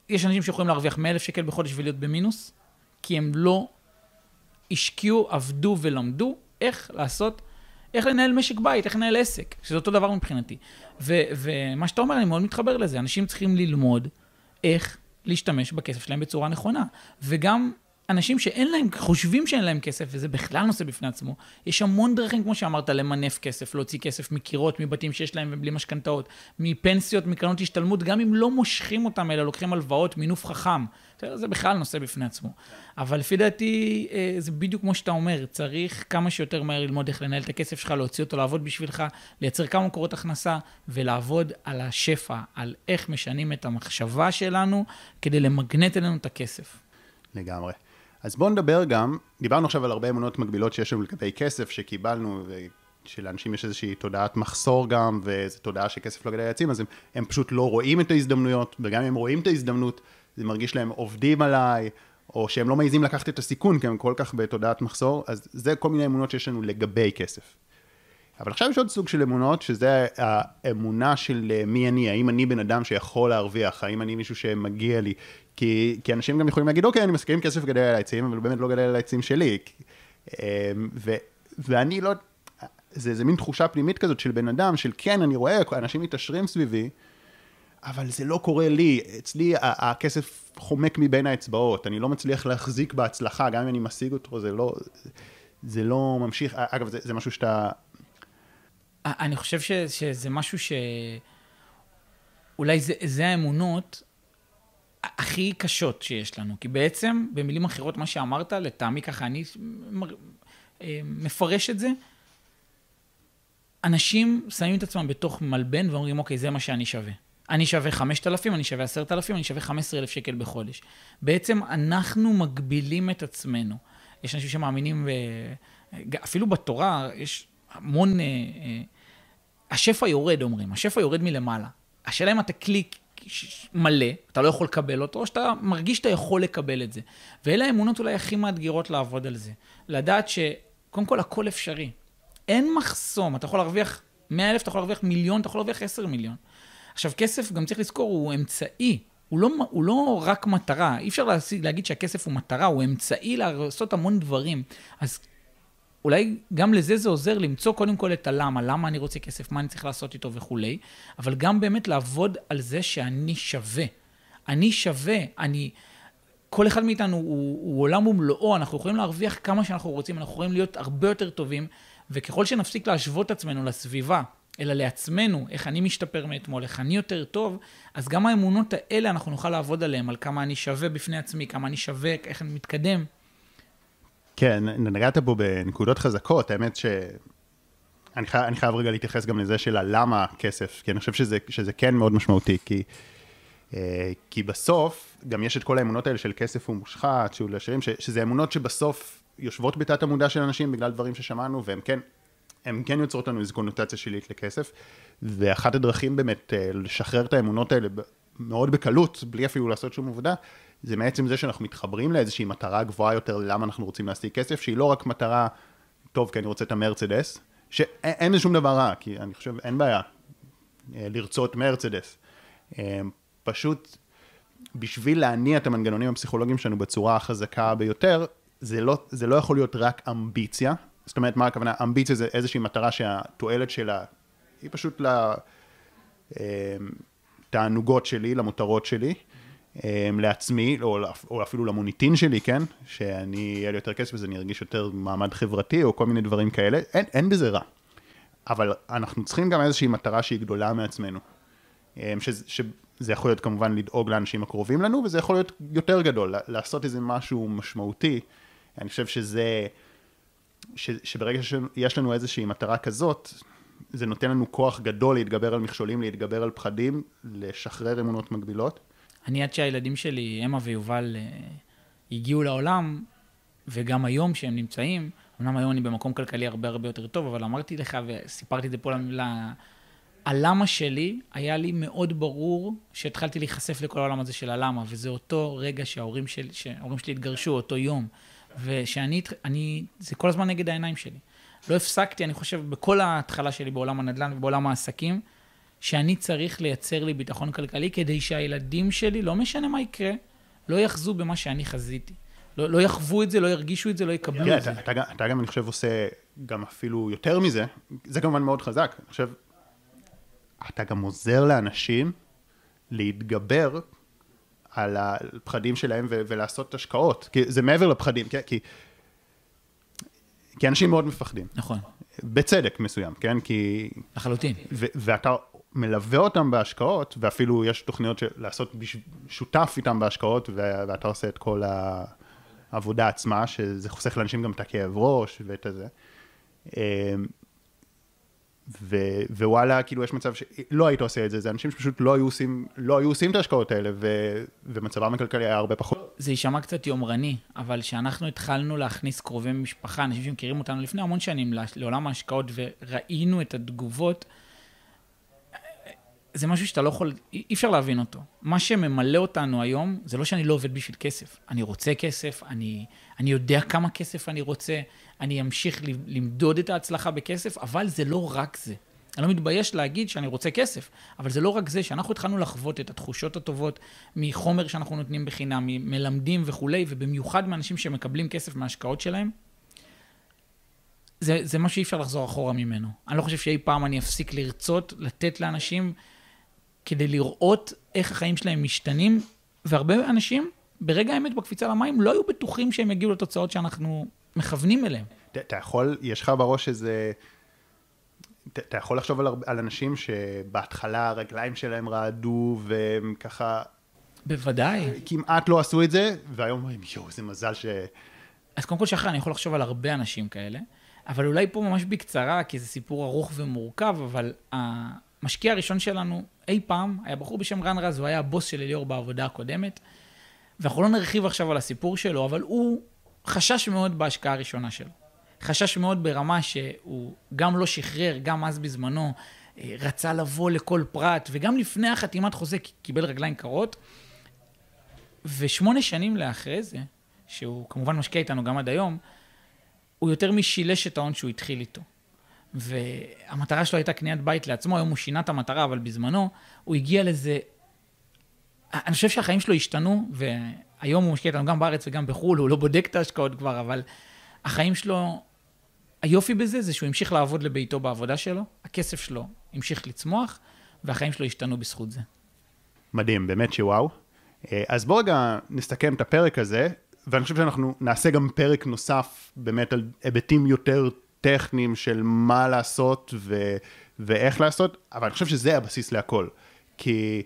יש אנשים שיכולים להרוויח מאה אלף שקל בחודש ולהיות במינוס, כי הם לא השקיעו, עבדו ולמדו איך לעשות, איך לנהל משק בית, איך לנהל עסק, שזה אותו דבר מבחינתי. ו, ומה שאתה אומר, אני מאוד מתחבר לזה. אנשים צריכים ללמוד איך להשתמש בכסף שלהם בצורה נכונה. וגם אנשים שאין להם, חושבים שאין להם כסף, וזה בכלל נושא בפני עצמו, יש המון דרכים, כמו שאמרת, למנף כסף, להוציא כסף מקירות, מבתים שיש להם ובלי משכנתאות, מפנסיות, מקרנות השתלמות, גם אם לא מושכים אותם, אלא לוקחים הלוואות, מינוף חכם. זה בכלל נושא בפני עצמו. אבל לפי דעתי, אה, זה בדיוק כמו שאתה אומר, צריך כמה שיותר מהר ללמוד איך לנהל את הכסף שלך, להוציא אותו לעבוד בשבילך, לייצר כמה מקורות הכנסה, ולעבוד על השפע, על איך משנים את המחשבה שלנו, כדי למגנט אלינו את הכסף. לגמרי. אז בואו נדבר גם, דיברנו עכשיו על הרבה אמונות מקבילות שיש לנו לגבי כסף שקיבלנו, ושלאנשים יש איזושהי תודעת מחסור גם, וזו תודעה שכסף לא גדל לעצים, אז הם, הם פשוט לא רואים את ההזדמנויות, וגם אם הם רואים את ההזדמנות, זה מרגיש להם עובדים עליי, או שהם לא מעזים לקחת את הסיכון, כי הם כל כך בתודעת מחסור, אז זה כל מיני אמונות שיש לנו לגבי כסף. אבל עכשיו יש עוד סוג של אמונות, שזה האמונה של אה, מי אני, האם אני בן אדם שיכול להרוויח, האם אני מישהו שמגיע לי, כי, כי אנשים גם יכולים להגיד, אוקיי, אני מסכים כסף גדל על העצים, אבל באמת לא גדל על העצים שלי. אמ, ו, ואני לא, זה, זה מין תחושה פנימית כזאת של בן אדם, של כן, אני רואה, אנשים מתעשרים סביבי, אבל זה לא קורה לי, אצלי הכסף חומק מבין האצבעות, אני לא מצליח להחזיק בהצלחה, גם אם אני משיג אותו, זה לא, זה לא ממשיך, אגב, זה, זה משהו שאתה... אני חושב ש, שזה משהו ש... אולי זה, זה האמונות הכי קשות שיש לנו, כי בעצם, במילים אחרות, מה שאמרת, לטעמי ככה, אני אה, מפרש את זה, אנשים שמים את עצמם בתוך מלבן ואומרים, אוקיי, זה מה שאני שווה. אני שווה 5,000, אני שווה 10,000, אני שווה 15,000 שקל בחודש. בעצם אנחנו מגבילים את עצמנו. יש אנשים שמאמינים, אפילו בתורה יש המון, אה, אה, השפע יורד, אומרים, השפע יורד מלמעלה. השאלה אם אתה קליק מלא, אתה לא יכול לקבל אותו, או שאתה מרגיש שאתה יכול לקבל את זה. ואלה האמונות אולי הכי מאתגרות לעבוד על זה. לדעת שקודם כל הכל אפשרי. אין מחסום, אתה יכול להרוויח 100 אלף, אתה יכול להרוויח מיליון, אתה יכול להרוויח 10 מיליון. עכשיו, כסף, גם צריך לזכור, הוא אמצעי. הוא לא, הוא לא רק מטרה. אי אפשר להגיד שהכסף הוא מטרה, הוא אמצעי לעשות המון דברים. אז אולי גם לזה זה עוזר למצוא קודם כל את הלמה, למה אני רוצה כסף, מה אני צריך לעשות איתו וכולי, אבל גם באמת לעבוד על זה שאני שווה. אני שווה, אני... כל אחד מאיתנו הוא, הוא עולם ומלואו, אנחנו יכולים להרוויח כמה שאנחנו רוצים, אנחנו יכולים להיות הרבה יותר טובים, וככל שנפסיק להשוות את עצמנו לסביבה, אלא לעצמנו, איך אני משתפר מאתמול, איך אני יותר טוב, אז גם האמונות האלה, אנחנו נוכל לעבוד עליהן, על כמה אני שווה בפני עצמי, כמה אני שווה, איך אני מתקדם. כן, נגעת פה בנקודות חזקות, האמת ש... אני חייב, אני חייב רגע להתייחס גם לזה של הלמה כסף, כי אני חושב שזה, שזה כן מאוד משמעותי, כי, אה, כי בסוף גם יש את כל האמונות האלה של כסף הוא מושחת, שהוא לעשירים, שזה אמונות שבסוף יושבות בתת המודע של אנשים בגלל דברים ששמענו, והם כן, הם כן יוצרות לנו איזו קונוטציה שלילית לכסף, ואחת הדרכים באמת אה, לשחרר את האמונות האלה מאוד בקלות, בלי אפילו לעשות שום עבודה, זה מעצם זה שאנחנו מתחברים לאיזושהי מטרה גבוהה יותר למה אנחנו רוצים להשיג כסף, שהיא לא רק מטרה, טוב, כי אני רוצה את המרצדס, שאין בזה שום דבר רע, כי אני חושב, אין בעיה אה, לרצות מרצדס. אה, פשוט בשביל להניע את המנגנונים הפסיכולוגיים שלנו בצורה החזקה ביותר, זה לא, זה לא יכול להיות רק אמביציה. זאת אומרת, מה הכוונה? אמביציה זה איזושהי מטרה שהתועלת שלה היא פשוט לתענוגות אה, שלי, למותרות שלי, לעצמי, או, אפילו למוניטין שלי, כן? שאני, יהיה לי יותר כסף אז אני ארגיש יותר מעמד חברתי, או כל מיני דברים כאלה. אין, אין בזה רע. אבל אנחנו צריכים גם איזושהי מטרה שהיא גדולה מעצמנו. אה, שזה, שזה יכול להיות כמובן לדאוג לאנשים הקרובים לנו, וזה יכול להיות יותר גדול, לעשות איזה משהו משמעותי. אני חושב שזה, ש, שברגע שיש לנו איזושהי מטרה כזאת, זה נותן לנו כוח גדול להתגבר על מכשולים, להתגבר על פחדים, לשחרר אמונות מגבילות. אני עד שהילדים שלי, אמה ויובל, אה, הגיעו לעולם, וגם היום שהם נמצאים, אמנם היום אני במקום כלכלי הרבה הרבה יותר טוב, אבל אמרתי לך וסיפרתי את זה פה למילה, הלמה שלי, היה לי מאוד ברור שהתחלתי להיחשף לכל העולם הזה של הלמה, וזה אותו רגע שההורים, של, שההורים שלי התגרשו, אותו יום. ושאני, אני, זה כל הזמן נגד העיניים שלי. לא הפסקתי, אני חושב, בכל ההתחלה שלי בעולם הנדל"ן ובעולם העסקים, שאני צריך לייצר לי ביטחון כלכלי כדי שהילדים שלי, לא משנה מה יקרה, לא יחזו במה שאני חזיתי. לא, לא יחוו את זה, לא ירגישו את זה, לא יקבלו כן, את זה. אתה, אתה, אתה גם, אני חושב, עושה גם אפילו יותר מזה, זה כמובן מאוד חזק. אני חושב, אתה גם עוזר לאנשים להתגבר על הפחדים שלהם ו- ולעשות השקעות. כי זה מעבר לפחדים, כן? כי, כי אנשים מאוד מפחדים. נכון. בצדק מסוים, כן? כי... לחלוטין. ו- ואתה מלווה אותם בהשקעות, ואפילו יש תוכניות של לעשות שותף איתם בהשקעות, ואתה עושה את כל העבודה עצמה, שזה חוסך לאנשים גם את הכאב ראש ואת הזה. אמ, ו- ווואלה, כאילו יש מצב שלא היית עושה את זה, זה אנשים שפשוט לא היו עושים, לא היו עושים את ההשקעות האלה, ו- ומצבם הכלכלי היה הרבה פחות. זה יישמע קצת יומרני, אבל כשאנחנו התחלנו להכניס קרובי משפחה, אנשים שמכירים אותנו לפני המון שנים לעולם ההשקעות, וראינו את התגובות, זה משהו שאתה לא יכול, אי אפשר להבין אותו. מה שממלא אותנו היום, זה לא שאני לא עובד בשביל כסף. אני רוצה כסף, אני, אני יודע כמה כסף אני רוצה, אני אמשיך למדוד את ההצלחה בכסף, אבל זה לא רק זה. אני לא מתבייש להגיד שאני רוצה כסף, אבל זה לא רק זה, שאנחנו התחלנו לחוות את התחושות הטובות מחומר שאנחנו נותנים בחינם, מלמדים וכולי, ובמיוחד מאנשים שמקבלים כסף מההשקעות שלהם, זה, זה מה שאי אפשר לחזור אחורה ממנו. אני לא חושב שאי פעם אני אפסיק לרצות לתת לאנשים כדי לראות איך החיים שלהם משתנים, והרבה אנשים, ברגע האמת בקפיצה למים, לא היו בטוחים שהם יגיעו לתוצאות שאנחנו מכוונים אליהם. אתה יכול, יש לך בראש איזה... אתה יכול לחשוב על, על אנשים שבהתחלה הרגליים שלהם רעדו והם ככה... בוודאי. כמעט לא עשו את זה, והיום אומרים, יואו, איזה מזל ש... אז קודם כל, שחר, אני יכול לחשוב על הרבה אנשים כאלה, אבל אולי פה ממש בקצרה, כי זה סיפור ארוך ומורכב, אבל המשקיע הראשון שלנו אי פעם היה בחור בשם רן רז, הוא היה הבוס של אליאור בעבודה הקודמת, ואנחנו לא נרחיב עכשיו על הסיפור שלו, אבל הוא חשש מאוד בהשקעה הראשונה שלו. חשש מאוד ברמה שהוא גם לא שחרר, גם אז בזמנו, אה, רצה לבוא לכל פרט, וגם לפני החתימת חוזה קיבל רגליים קרות. ושמונה שנים לאחרי זה, שהוא כמובן משקיע איתנו גם עד היום, הוא יותר משילש את ההון שהוא התחיל איתו. והמטרה שלו הייתה קניית בית לעצמו, היום הוא שינה את המטרה, אבל בזמנו הוא הגיע לזה... אני חושב שהחיים שלו השתנו, והיום הוא משקיע איתנו גם בארץ וגם בחו"ל, הוא לא בודק את ההשקעות כבר, אבל החיים שלו, היופי בזה זה שהוא המשיך לעבוד לביתו בעבודה שלו, הכסף שלו המשיך לצמוח, והחיים שלו השתנו בזכות זה. מדהים, באמת שוואו. אה, אז בואו רגע נסתכם את הפרק הזה, ואני חושב שאנחנו נעשה גם פרק נוסף באמת על היבטים יותר טכניים של מה לעשות ו- ואיך לעשות, אבל אני חושב שזה הבסיס להכל. כי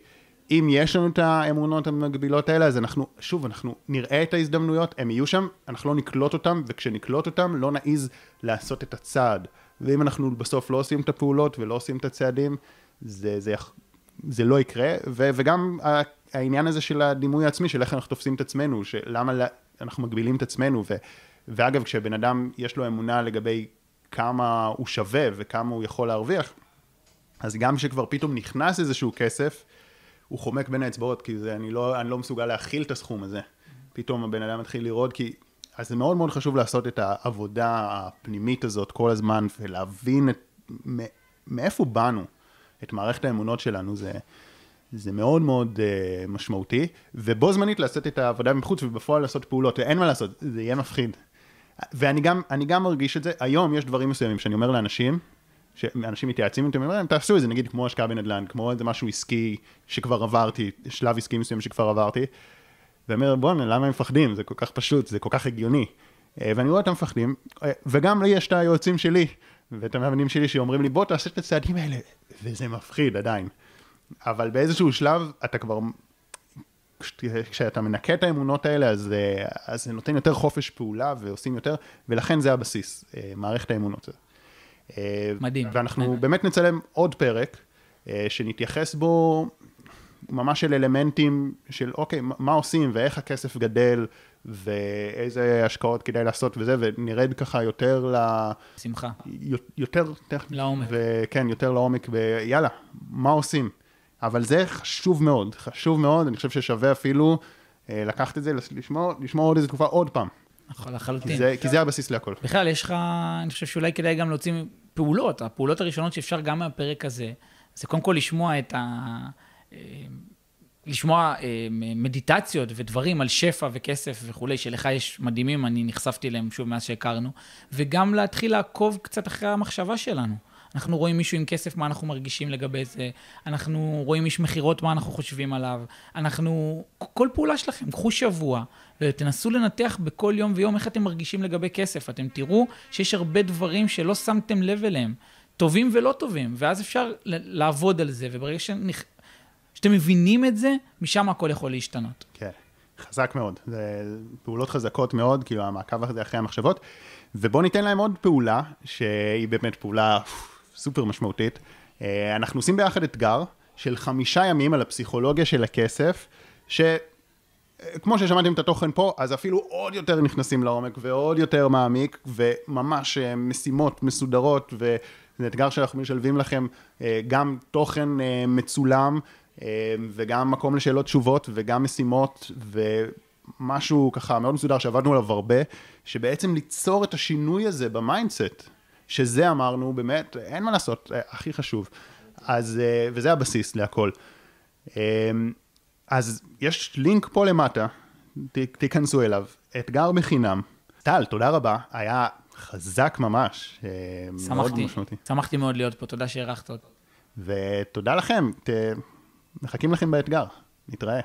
אם יש לנו את האמונות המגבילות האלה, אז אנחנו, שוב, אנחנו נראה את ההזדמנויות, הם יהיו שם, אנחנו לא נקלוט אותם, וכשנקלוט אותם, לא נעז לעשות את הצעד. ואם אנחנו בסוף לא עושים את הפעולות ולא עושים את הצעדים, זה, זה, זה לא יקרה. ו, וגם העניין הזה של הדימוי העצמי, של איך אנחנו תופסים את עצמנו, שלמה אנחנו מגבילים את עצמנו. ו, ואגב, כשבן אדם יש לו אמונה לגבי כמה הוא שווה וכמה הוא יכול להרוויח, אז גם כשכבר פתאום נכנס איזשהו כסף, הוא חומק בין האצבעות, כי זה, אני, לא, אני לא מסוגל להכיל את הסכום הזה. פתאום הבן אדם מתחיל לראות, כי... אז זה מאוד מאוד חשוב לעשות את העבודה הפנימית הזאת כל הזמן, ולהבין את, מאיפה באנו, את מערכת האמונות שלנו, זה, זה מאוד מאוד uh, משמעותי, ובו זמנית לעשות את העבודה מבחוץ ובפועל לעשות פעולות, ואין מה לעשות, זה יהיה מפחיד. ואני גם, גם מרגיש את זה, היום יש דברים מסוימים שאני אומר לאנשים, שאנשים מתייעצים איתי, אומרים, תעשו את זה, נגיד כמו השקעה בנדל"ן, כמו איזה משהו עסקי שכבר עברתי, שלב עסקי מסוים שכבר עברתי, ואומר, בוא'נה, למה הם מפחדים? זה כל כך פשוט, זה כל כך הגיוני. אה, ואני רואה אותם מפחדים, אה, וגם לי יש את היועצים שלי, ואת המאמנים שלי שאומרים לי, בוא תעשה את הצעדים האלה, וזה מפחיד עדיין. אבל באיזשהו שלב אתה כבר, כשאתה מנקה את האמונות האלה, אז, אה, אז זה נותן יותר חופש פעולה ועושים יותר, ולכן זה הבסיס, מערכת האמונות. מדהים. ואנחנו מדהים. באמת נצלם עוד פרק, שנתייחס בו ממש של אלמנטים של אוקיי, מה עושים ואיך הכסף גדל ואיזה השקעות כדאי לעשות וזה, ונרד ככה יותר ל... שמחה. יותר... לעומק. וכן, יותר לעומק, ויאללה, מה עושים? אבל זה חשוב מאוד, חשוב מאוד, אני חושב ששווה אפילו אה, לקחת את זה, לשמור, עוד איזה תקופה עוד פעם. נכון, לחלוטין. כי זה, כי זה הבסיס להכל. בכלל, יש לך, אני חושב שאולי כדאי גם להוציא פעולות, הפעולות הראשונות שאפשר גם מהפרק הזה, זה קודם כל לשמוע את ה... אה, לשמוע אה, מדיטציות ודברים על שפע וכסף וכולי, שלך יש מדהימים, אני נחשפתי אליהם שוב מאז שהכרנו, וגם להתחיל לעקוב קצת אחרי המחשבה שלנו. אנחנו רואים מישהו עם כסף, מה אנחנו מרגישים לגבי זה, אנחנו רואים איש מכירות, מה אנחנו חושבים עליו, אנחנו, כל פעולה שלכם, קחו שבוע ותנסו לנתח בכל יום ויום איך אתם מרגישים לגבי כסף. אתם תראו שיש הרבה דברים שלא שמתם לב אליהם, טובים ולא טובים, ואז אפשר לעבוד על זה, וברגע שנכ... שאתם מבינים את זה, משם הכל יכול להשתנות. כן, חזק מאוד. זה פעולות חזקות מאוד, כאילו המעקב הזה אחרי המחשבות. ובואו ניתן להם עוד פעולה, שהיא באמת פעולה סופר משמעותית. אה, אנחנו עושים ביחד אתגר של חמישה ימים על הפסיכולוגיה של הכסף, ש... כמו ששמעתם את התוכן פה, אז אפילו עוד יותר נכנסים לעומק ועוד יותר מעמיק, וממש אה, משימות מסודרות, וזה אתגר שאנחנו משלבים לכם אה, גם תוכן מצולם, וגם מקום לשאלות תשובות, וגם משימות, ומשהו ככה מאוד מסודר שעבדנו עליו הרבה, שבעצם ליצור את השינוי הזה ב mindset, שזה אמרנו, באמת, אין מה לעשות, הכי חשוב. אז, וזה הבסיס להכל. אז יש לינק פה למטה, ת, תיכנסו אליו, אתגר בחינם. טל, תודה רבה, היה חזק ממש, שמחתי, מאוד משמעותי. שמחתי מאוד להיות פה, תודה שהערכת אותי. ותודה לכם, ת, מחכים לכם באתגר, נתראה.